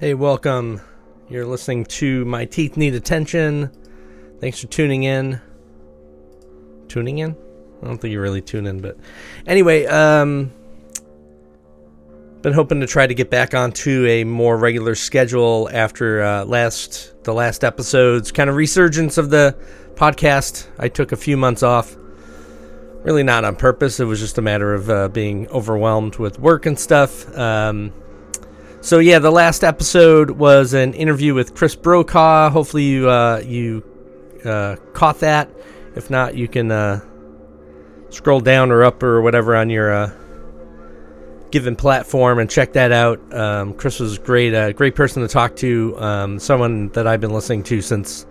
Hey, welcome. You're listening to My Teeth Need Attention. Thanks for tuning in. Tuning in? I don't think you really tune in, but anyway, um, been hoping to try to get back onto a more regular schedule after uh, last the last episodes, kind of resurgence of the podcast. I took a few months off, really not on purpose. It was just a matter of uh, being overwhelmed with work and stuff. Um, so yeah, the last episode was an interview with Chris Brokaw. Hopefully you uh, you uh, caught that. If not, you can uh, scroll down or up or whatever on your uh, given platform and check that out. Um, Chris was great, a great person to talk to. Um, someone that I've been listening to since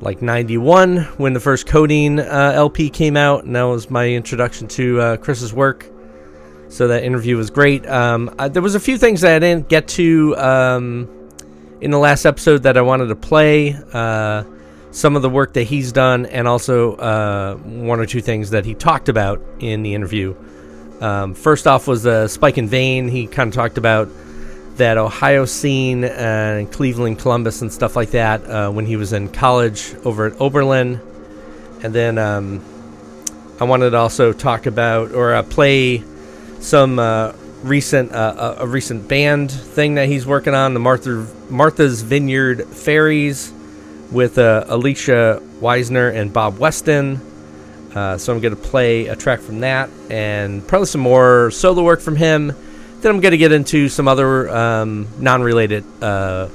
like '91 when the first Codeine uh, LP came out, and that was my introduction to uh, Chris's work. So that interview was great. Um, uh, there was a few things that I didn't get to um, in the last episode that I wanted to play. Uh, some of the work that he's done, and also uh, one or two things that he talked about in the interview. Um, first off was the Spike in Vain. He kind of talked about that Ohio scene and Cleveland, Columbus, and stuff like that uh, when he was in college over at Oberlin. And then um, I wanted to also talk about or uh, play some uh, recent uh, a recent band thing that he's working on, the Martha Martha's Vineyard Ferries, with uh, Elisha Wiesner and Bob Weston. Uh, so I'm going to play a track from that and probably some more solo work from him. Then I'm going to get into some other um, non-related uh,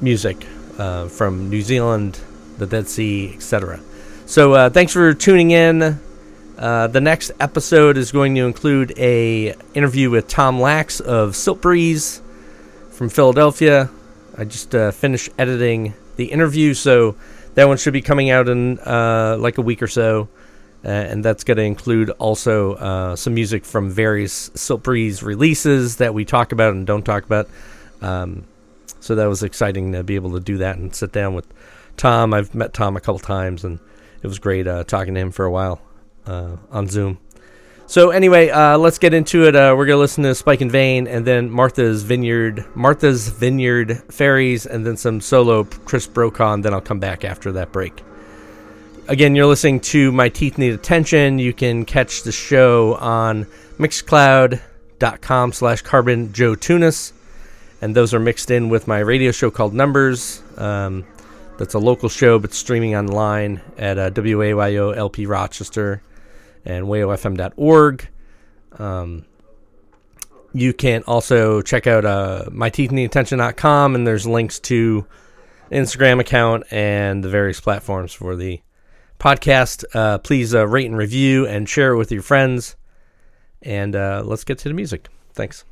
music uh, from New Zealand, the Dead C, etc. So thanks for tuning in. Uh, the next episode is going to include a interview with Tom Lax of Siltbreeze from Philadelphia. I just uh, finished editing the interview, so that one should be coming out in uh, like a week or so. Uh, and that's going to include also uh, some music from various Siltbreeze releases that we talk about and don't talk about. Um, so that was exciting to be able to do that and sit down with Tom. I've met Tom a couple times, and it was great talking to him for a while uh, on Zoom. So anyway, uh, let's get into it. Uh, we're gonna listen to Spike in Vain, and then Martha's Vineyard, Martha's Vineyard Ferries, and then some solo Chris Brokaw, and then I'll come back after that break. Again, you're listening to My Teeth Need Attention. You can catch the show on Mixcloud.com slash Carbon Joe Tunis, and those are mixed in with my radio show called Numbers. Um, that's a local show, but streaming online at uh, WAYO LP Rochester and wayofm.org. Um, you can also check out uh, myteethnattention.com, and there's links to Instagram account and the various platforms for the podcast. Uh, please uh, rate and review and share it with your friends. And uh, let's get to the music. Thanks.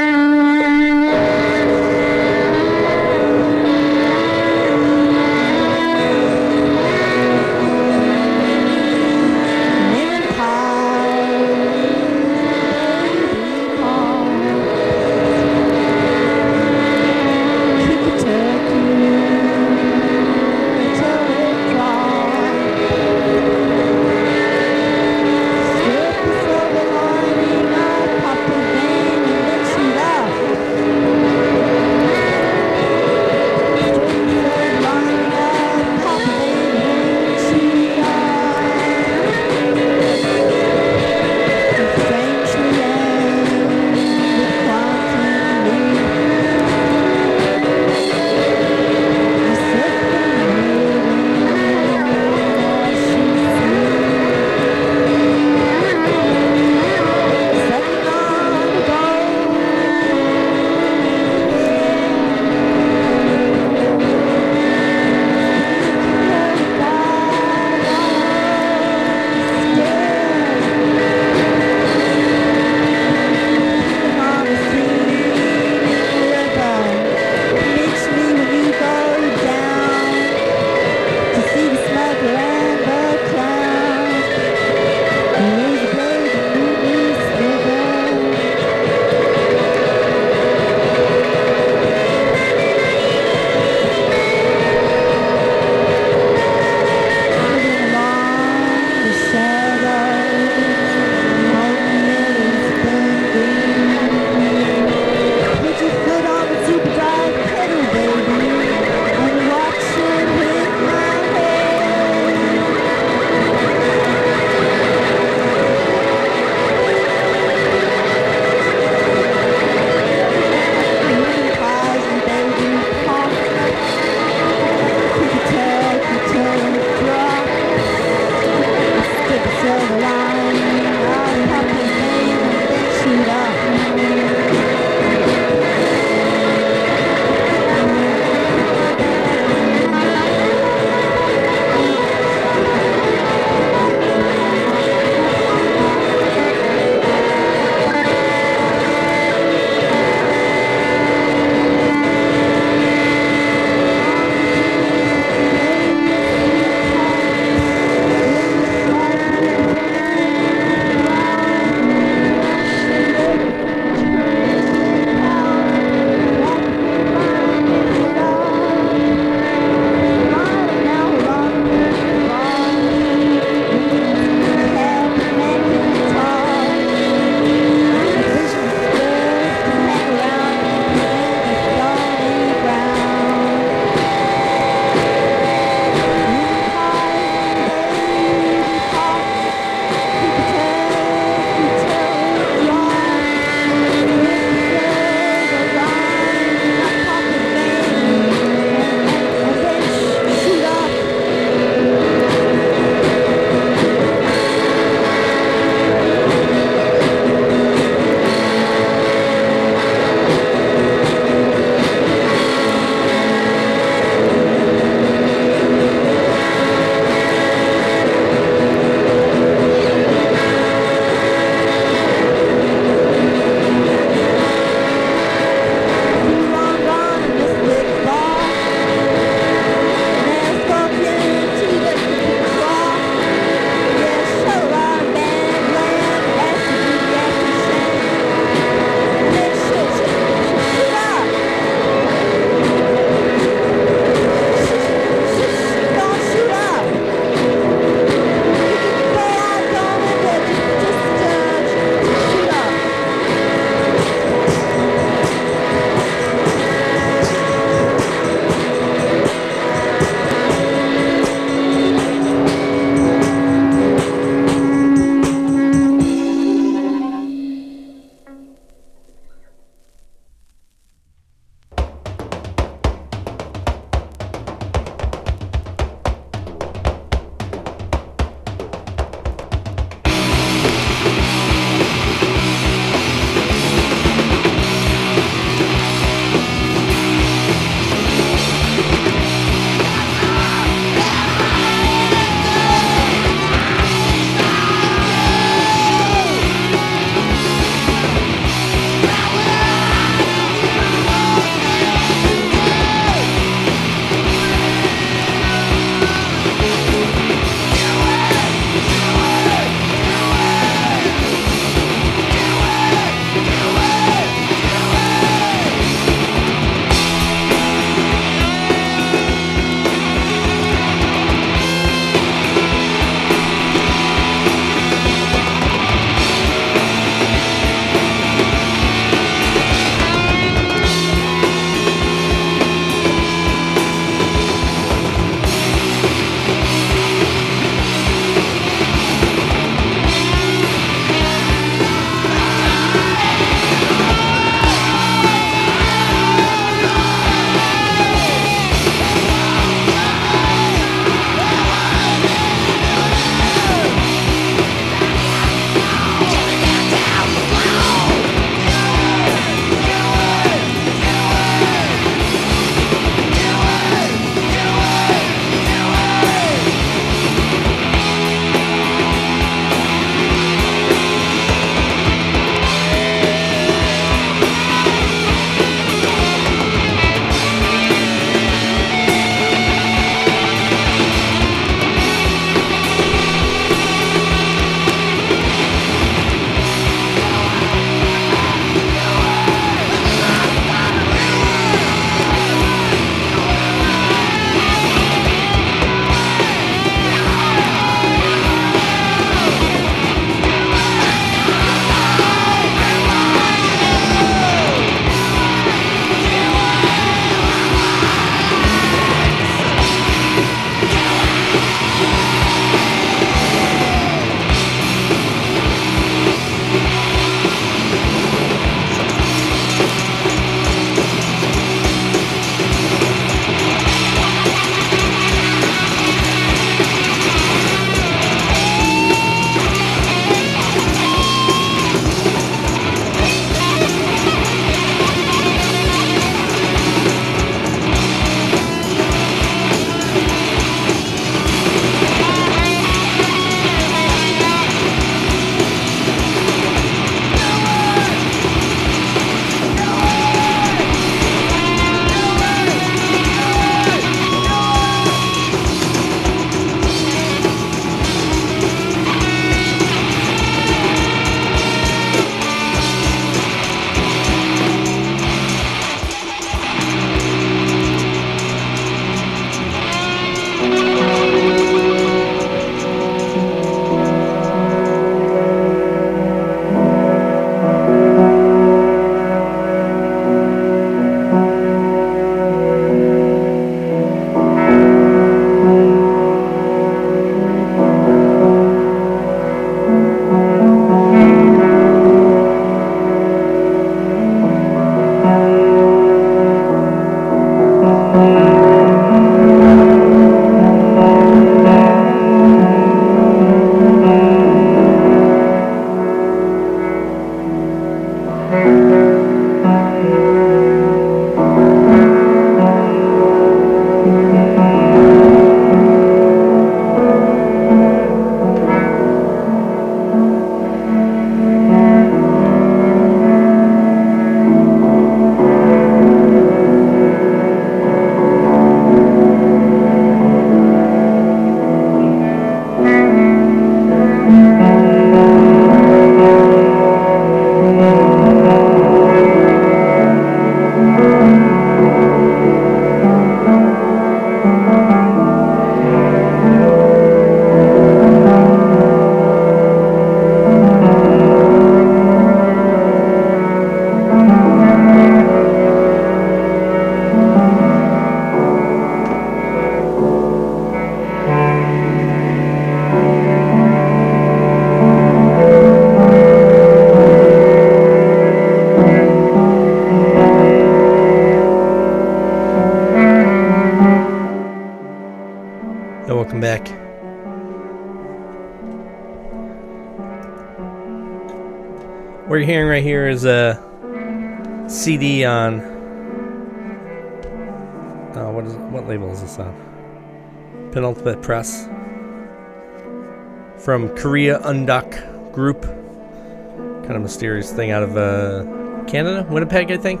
From Korea Undok Group. Kind of mysterious thing out of uh, Canada, Winnipeg, I think.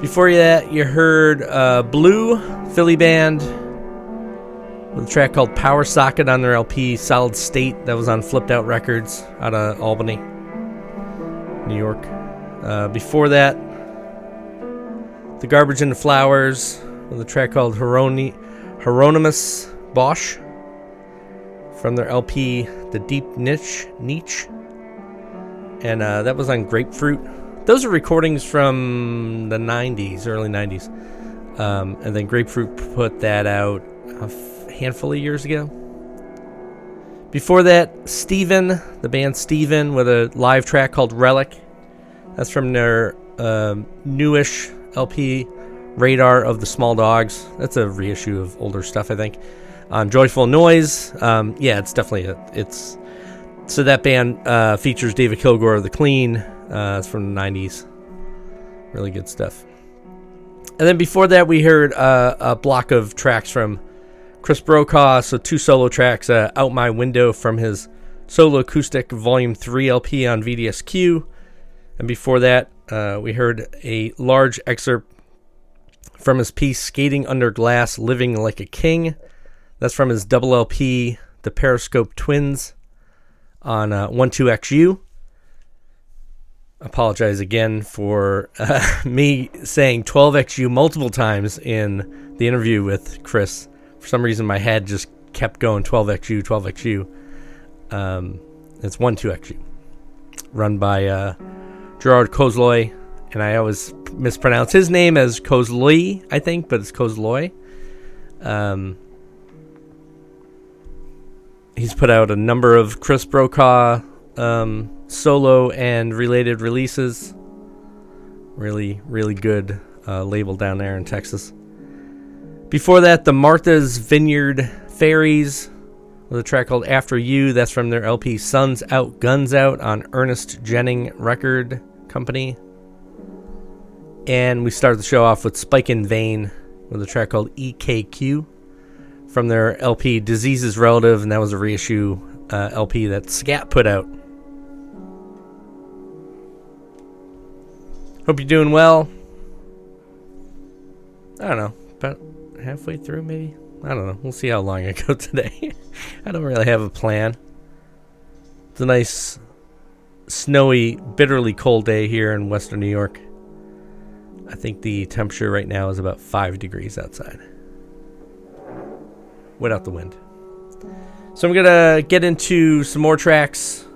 Before that, you heard uh, Blue Philly band with a track called Power Socket on their LP Solid State that was on Flipped Out Records out of Albany, New York. Uh, before that, The Garbage and the Flowers with a track called Hierony- Hieronymus Bosch from their LP The Deep Niche Niche. And uh, that was on Grapefruit. Those are recordings from the 90s, early 90s. Um, and then Grapefruit put that out a handful of years ago. Before that, Stephen, the band Stephen, with a live track called Relic. That's from their um, newish LP, Radar of the Small Dogs. That's a reissue of older stuff, I think. On Joyful Noise, um, yeah, it's definitely a, it's. So that band uh, features David Kilgour of the Clean. Uh, it's from the '90s. Really good stuff. And then before that, we heard uh, a block of tracks from Chris Brokaw. So two solo tracks, uh, "Out My Window" from his solo acoustic Volume Three LP on VDSQ. And before that, uh, we heard a large excerpt from his piece "Skating Under Glass, Living Like a King." That's from his double LP, "The Periscope Twins," on uh, One Two XU apologize again for uh, me saying 12xu multiple times in the interview with Chris. For some reason, my head just kept going 12xu, 12xu. Um, it's 12xu, run by uh, Gerard Cosloy, and I always mispronounce his name as Kozloy, I think, but it's Kozloy. Um, he's put out a number of Chris Brokaw um, solo and related releases. Really, really good uh, label down there in Texas. Before that, the Martha's Vineyard Ferries with a track called After You. That's from their LP Suns Out, Guns Out on Ernest Jennings Record Company. And we started the show off with Spike in Vain with a track called EKQ from their LP Diseases Relative, and that was a reissue uh, LP that Scat put out. Hope you're doing well. I don't know, about halfway through, maybe. I don't know. We'll see how long I go today. I don't really have a plan. It's a nice, snowy, bitterly cold day here in Western New York. I think the temperature right now is about five degrees outside. Without the wind. So I'm gonna get into some more tracks,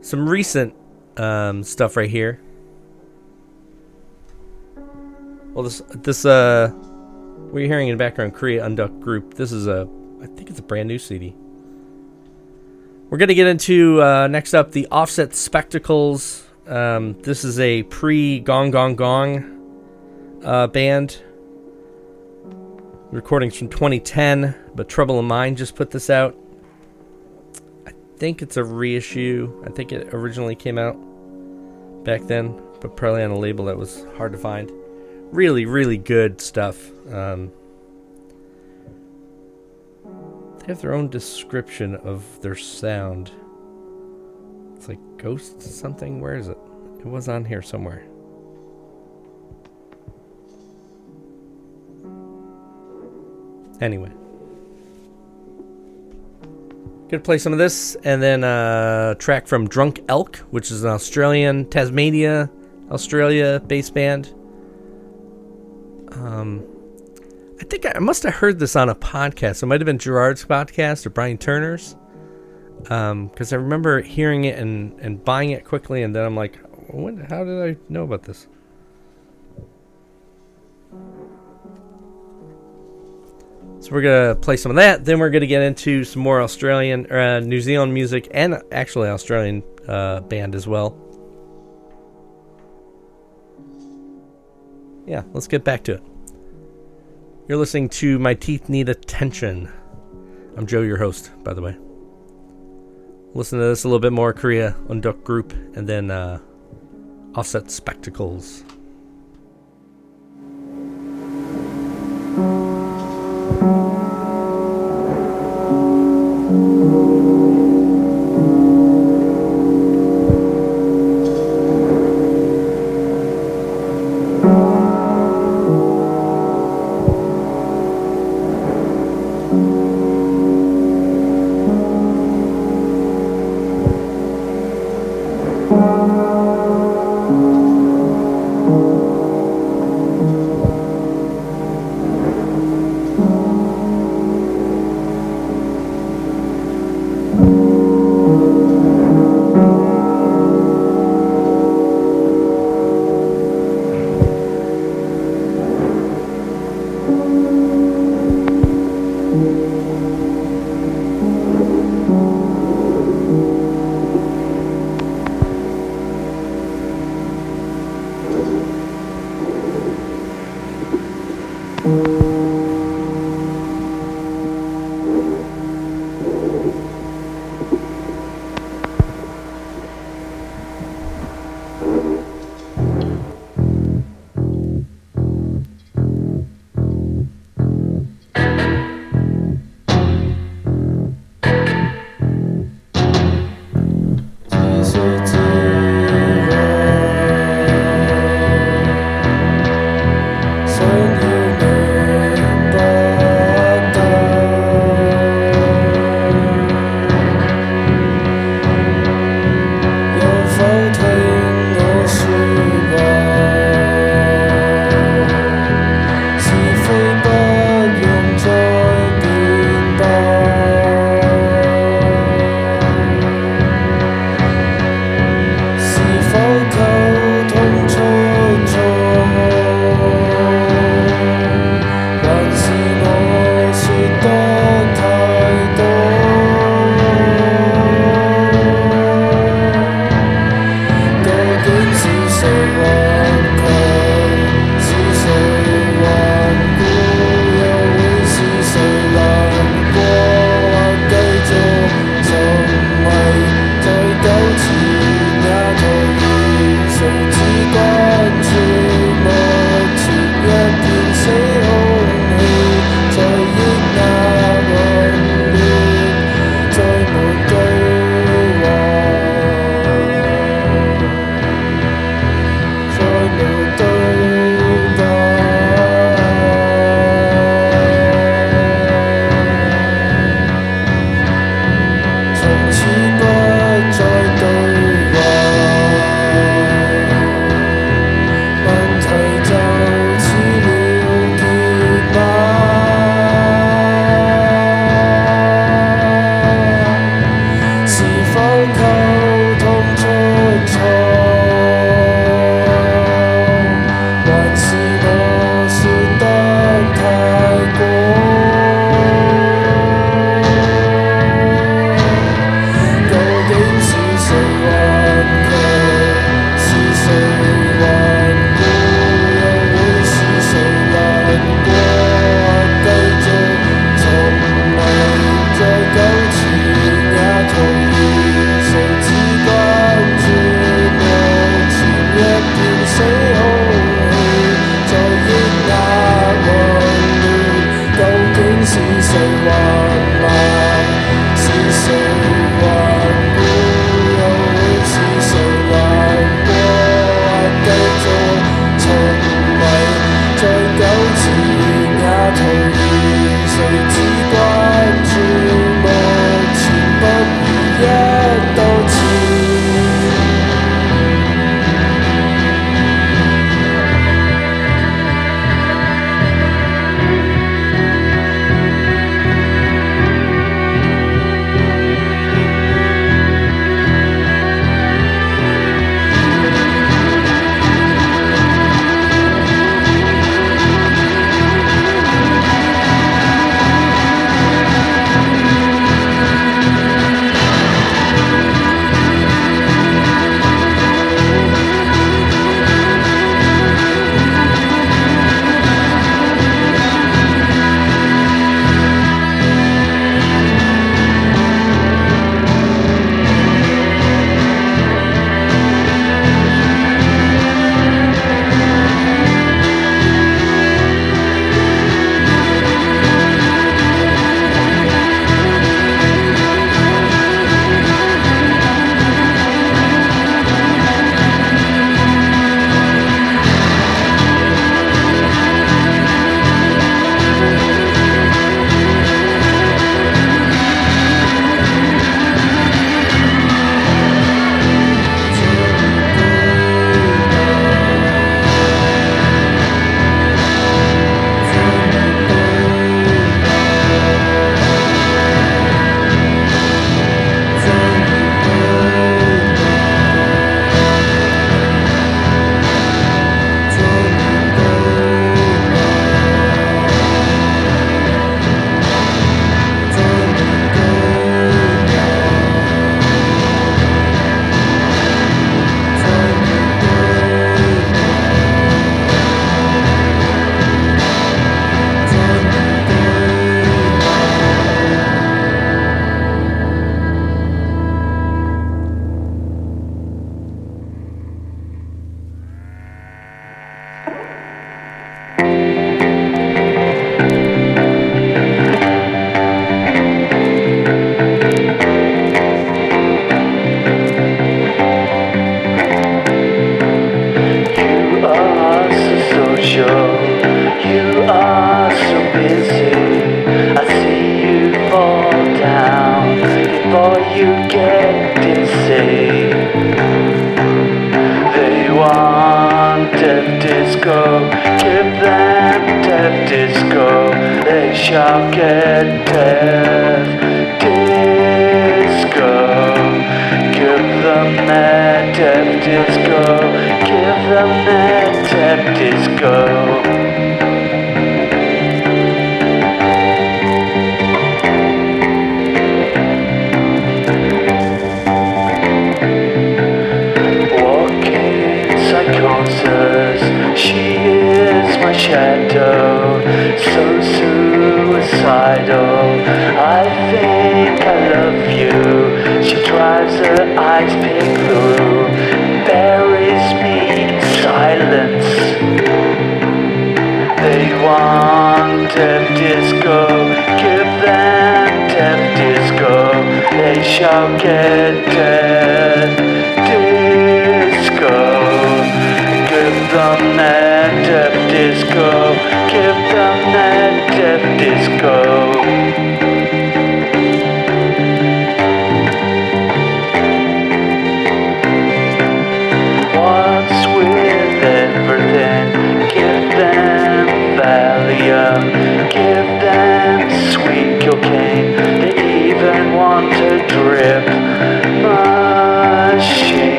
some recent um, stuff right here. Well, this this uh, what you're hearing in the background, Korea Undok Group. This is a, I think it's a brand new CD. We're gonna get into uh, next up the Offset Spectacles. Um, this is a pre Gong Gong Gong uh, band. Recordings from 2010, but Trouble in Mind just put this out. I think it's a reissue. I think it originally came out back then, but probably on a label that was hard to find. Really, really good stuff. Um, they have their own description of their sound. It's like ghost something. Where is it? It was on here somewhere. Anyway. Gonna play some of this and then a track from Drunk Elk, which is an Australian, Tasmania, Australia bass band. Um, I think I must have heard this on a podcast. It might have been Gerard's podcast or Brian Turner's. Because I remember hearing it and, and buying it quickly, and then I'm like, what, how did I know about this? So we're gonna play some of that. Then we're gonna get into some more Australian, uh, New Zealand music, and actually Australian uh, band as well. Yeah, let's get back to it. You're listening to My Teeth Need Attention. I'm Joe, your host, by the way. Listen to this a little bit more Korea Undok Group, and then uh, Offset Spectacles.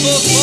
Insects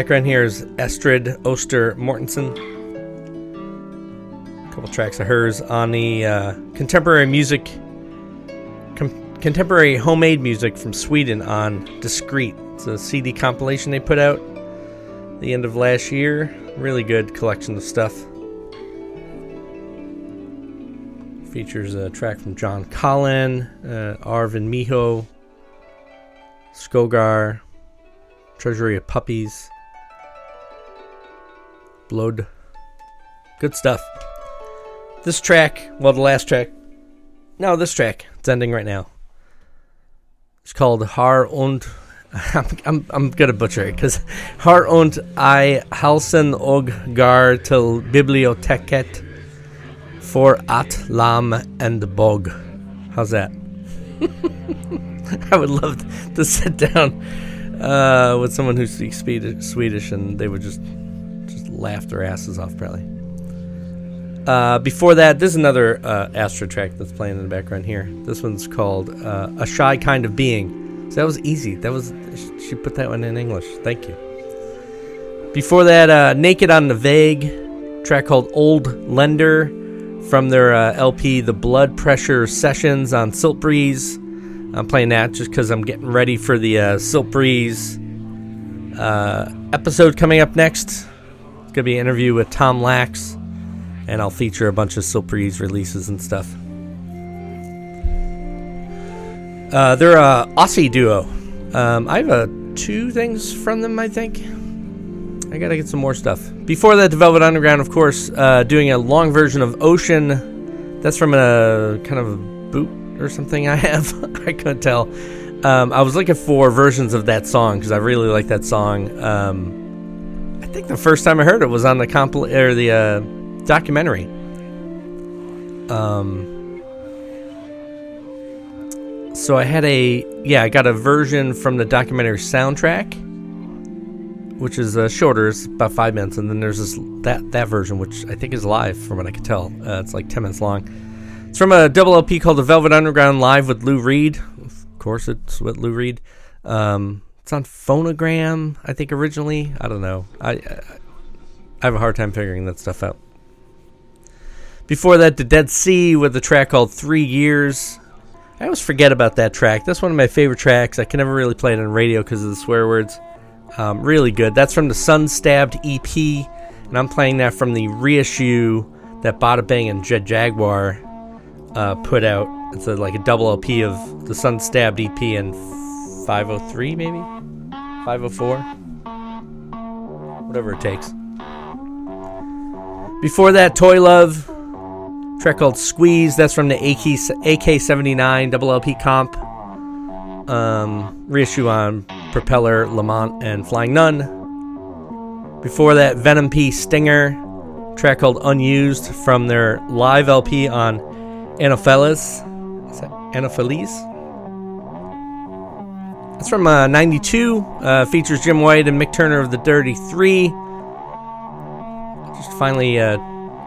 background here is Astrid Oster Mortensen. A couple tracks of hers on the uh, contemporary music, com- contemporary homemade music from Sweden on Discreet. It's a CD compilation they put out the end of last year. Really good collection of stuff. Features a track from Jon Collin, uh, Arvin Miho, Skogar, Treasury of Puppies, Blood. Good stuff. This track, well, the last track, no, this track, it's ending right now. It's called Har und. I'm, I'm, I'm gonna butcher it because Har und I Halsen og gar til biblioteket for at lam and bog. How's that? I would love to sit down uh, with someone who speaks Swedish, and they would just laugh their asses off probably. Uh, before that, this is another uh, Astra track that's playing in the background here. This one's called uh, "A Shy Kind of Being." So that was easy. That was she put that one in English. Thank you. Before that, uh, "Naked on the Vague," track called "Old Lender" from their uh, LP, "The Blood Pressure Sessions" on Siltbreeze. I'm playing that just because I'm getting ready for the uh, Siltbreeze episode coming up next. It's gonna be an interview with Tom Lax, and I'll feature a bunch of Silt releases and stuff. Uh, they're a Aussie duo. Um, I have uh, two things from them, I think. I gotta get some more stuff. Before that, Velvet Underground, of course, uh, doing a long version of Ocean. That's from a kind of a boot or something I have. I couldn't tell. Um, I was looking for versions of that song because I really like that song. Um, think the first time I heard it was on the compil- or the uh, documentary. Um, so I had a yeah, I got a version from the documentary soundtrack, which is uh, shorter, it's about five minutes, and then there's this that that version, which I think is live from what I could tell. Uh, it's like ten minutes long. It's from a double LP called The Velvet Underground Live with Lou Reed. Of course, it's with Lou Reed. Um, it's on Phonogram, I think originally. I don't know. I I have a hard time figuring that stuff out. Before that, The Dead C with a track called Three Years. I always forget about that track. That's one of my favorite tracks. I can never really play it on radio because of the swear words. Um, really good. That's from the Sun Stabbed EP, and I'm playing that from the reissue that Ba Da Bing and Jet Jaguar uh, put out. It's a, like a double LP of the Sun Stabbed EP and 503, maybe? 504? Whatever it takes. Before that, Toy Love, track called Squeeze. That's from the AK, AK-79 double LP comp. Um, reissue on Propeller, Lamont, and Flying Nun. Before that, Venom P Stinger, track called Unused from their live LP on Anopheles. Is that Anopheles? It's from uh, 92. Uh, features Jim White and Mick Turner of the Dirty Three. Just finally uh,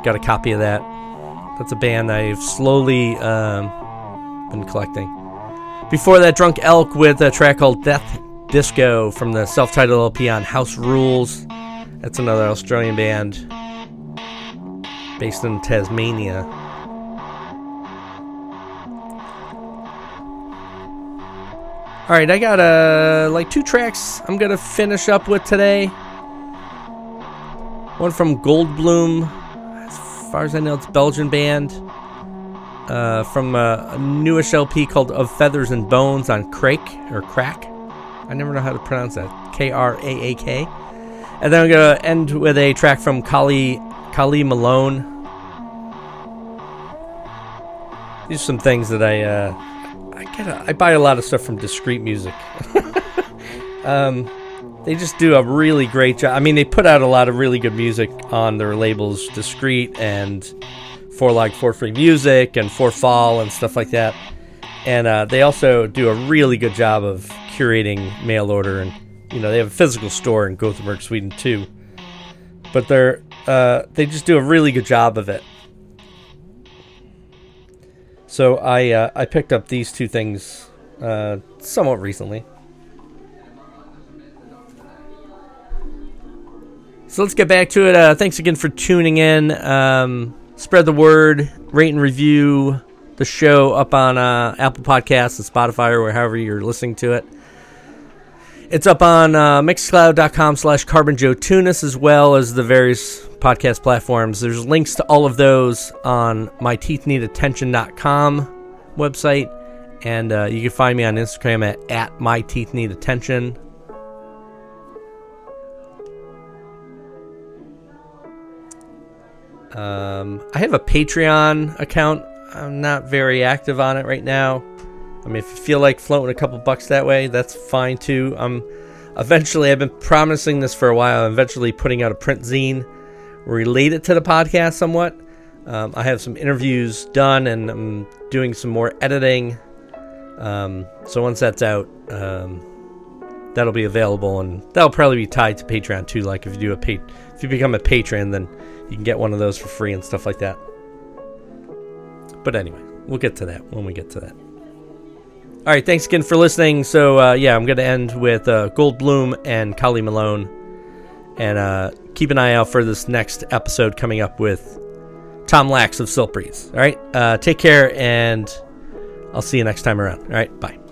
got a copy of that. That's a band I've slowly um, been collecting. Before that, Drunk Elk with a track called Death Disco from the self titled LP on House Rules. That's another Australian band based in Tasmania. All right, I got uh, like two tracks I'm gonna finish up with today. One from Goldblum, as far as I know, it's Belgian band. Uh, from a, a newish LP called Of Feathers and Bones on Crake or Crack. I never know how to pronounce that. K R A A K. And then I'm gonna end with a track from Kali Kali Malone. These are some things that I uh, I get. A, I buy a lot of stuff from Discreet Music. um, they just do a really great job. I mean, they put out a lot of really good music on their labels, Discreet and For Like For Free Music and For Fall and stuff like that. And uh, they also do a really good job of curating mail order, and you know they have a physical store in Gothenburg, Sweden too. But they're uh, they just do a really good job of it. So I uh, I picked up these two things uh, somewhat recently. So let's get back to it. Uh, thanks again for tuning in. Um, spread the word, rate and review the show up on uh, Apple Podcasts and Spotify or wherever you're listening to it. It's up on uh, mixcloud.com slash carbon joe tunis as well as the various podcast platforms. There's links to all of those on myteethneedattention.com website. And uh, you can find me on Instagram at, at myteethneedattention. Um, I have a Patreon account. I'm not very active on it right now. I mean, if you feel like floating a couple bucks that way, that's fine too. I'm eventually. I've been promising this for a while. I'm eventually putting out a print zine related to the podcast somewhat. Um, I have some interviews done, and I'm doing some more editing. Um, so once that's out, um, that'll be available, and that'll probably be tied to Patreon too. Like if you do a pa- if you become a patron, then you can get one of those for free and stuff like that. But anyway, we'll get to that when we get to that. All right, thanks again for listening. So uh, yeah, I'm going to end with uh, Goldblum and Kali Malone, and uh, keep an eye out for this next episode coming up with Tom Lax of Siltbreeze. All right, uh, take care, and I'll see you next time around. All right, bye.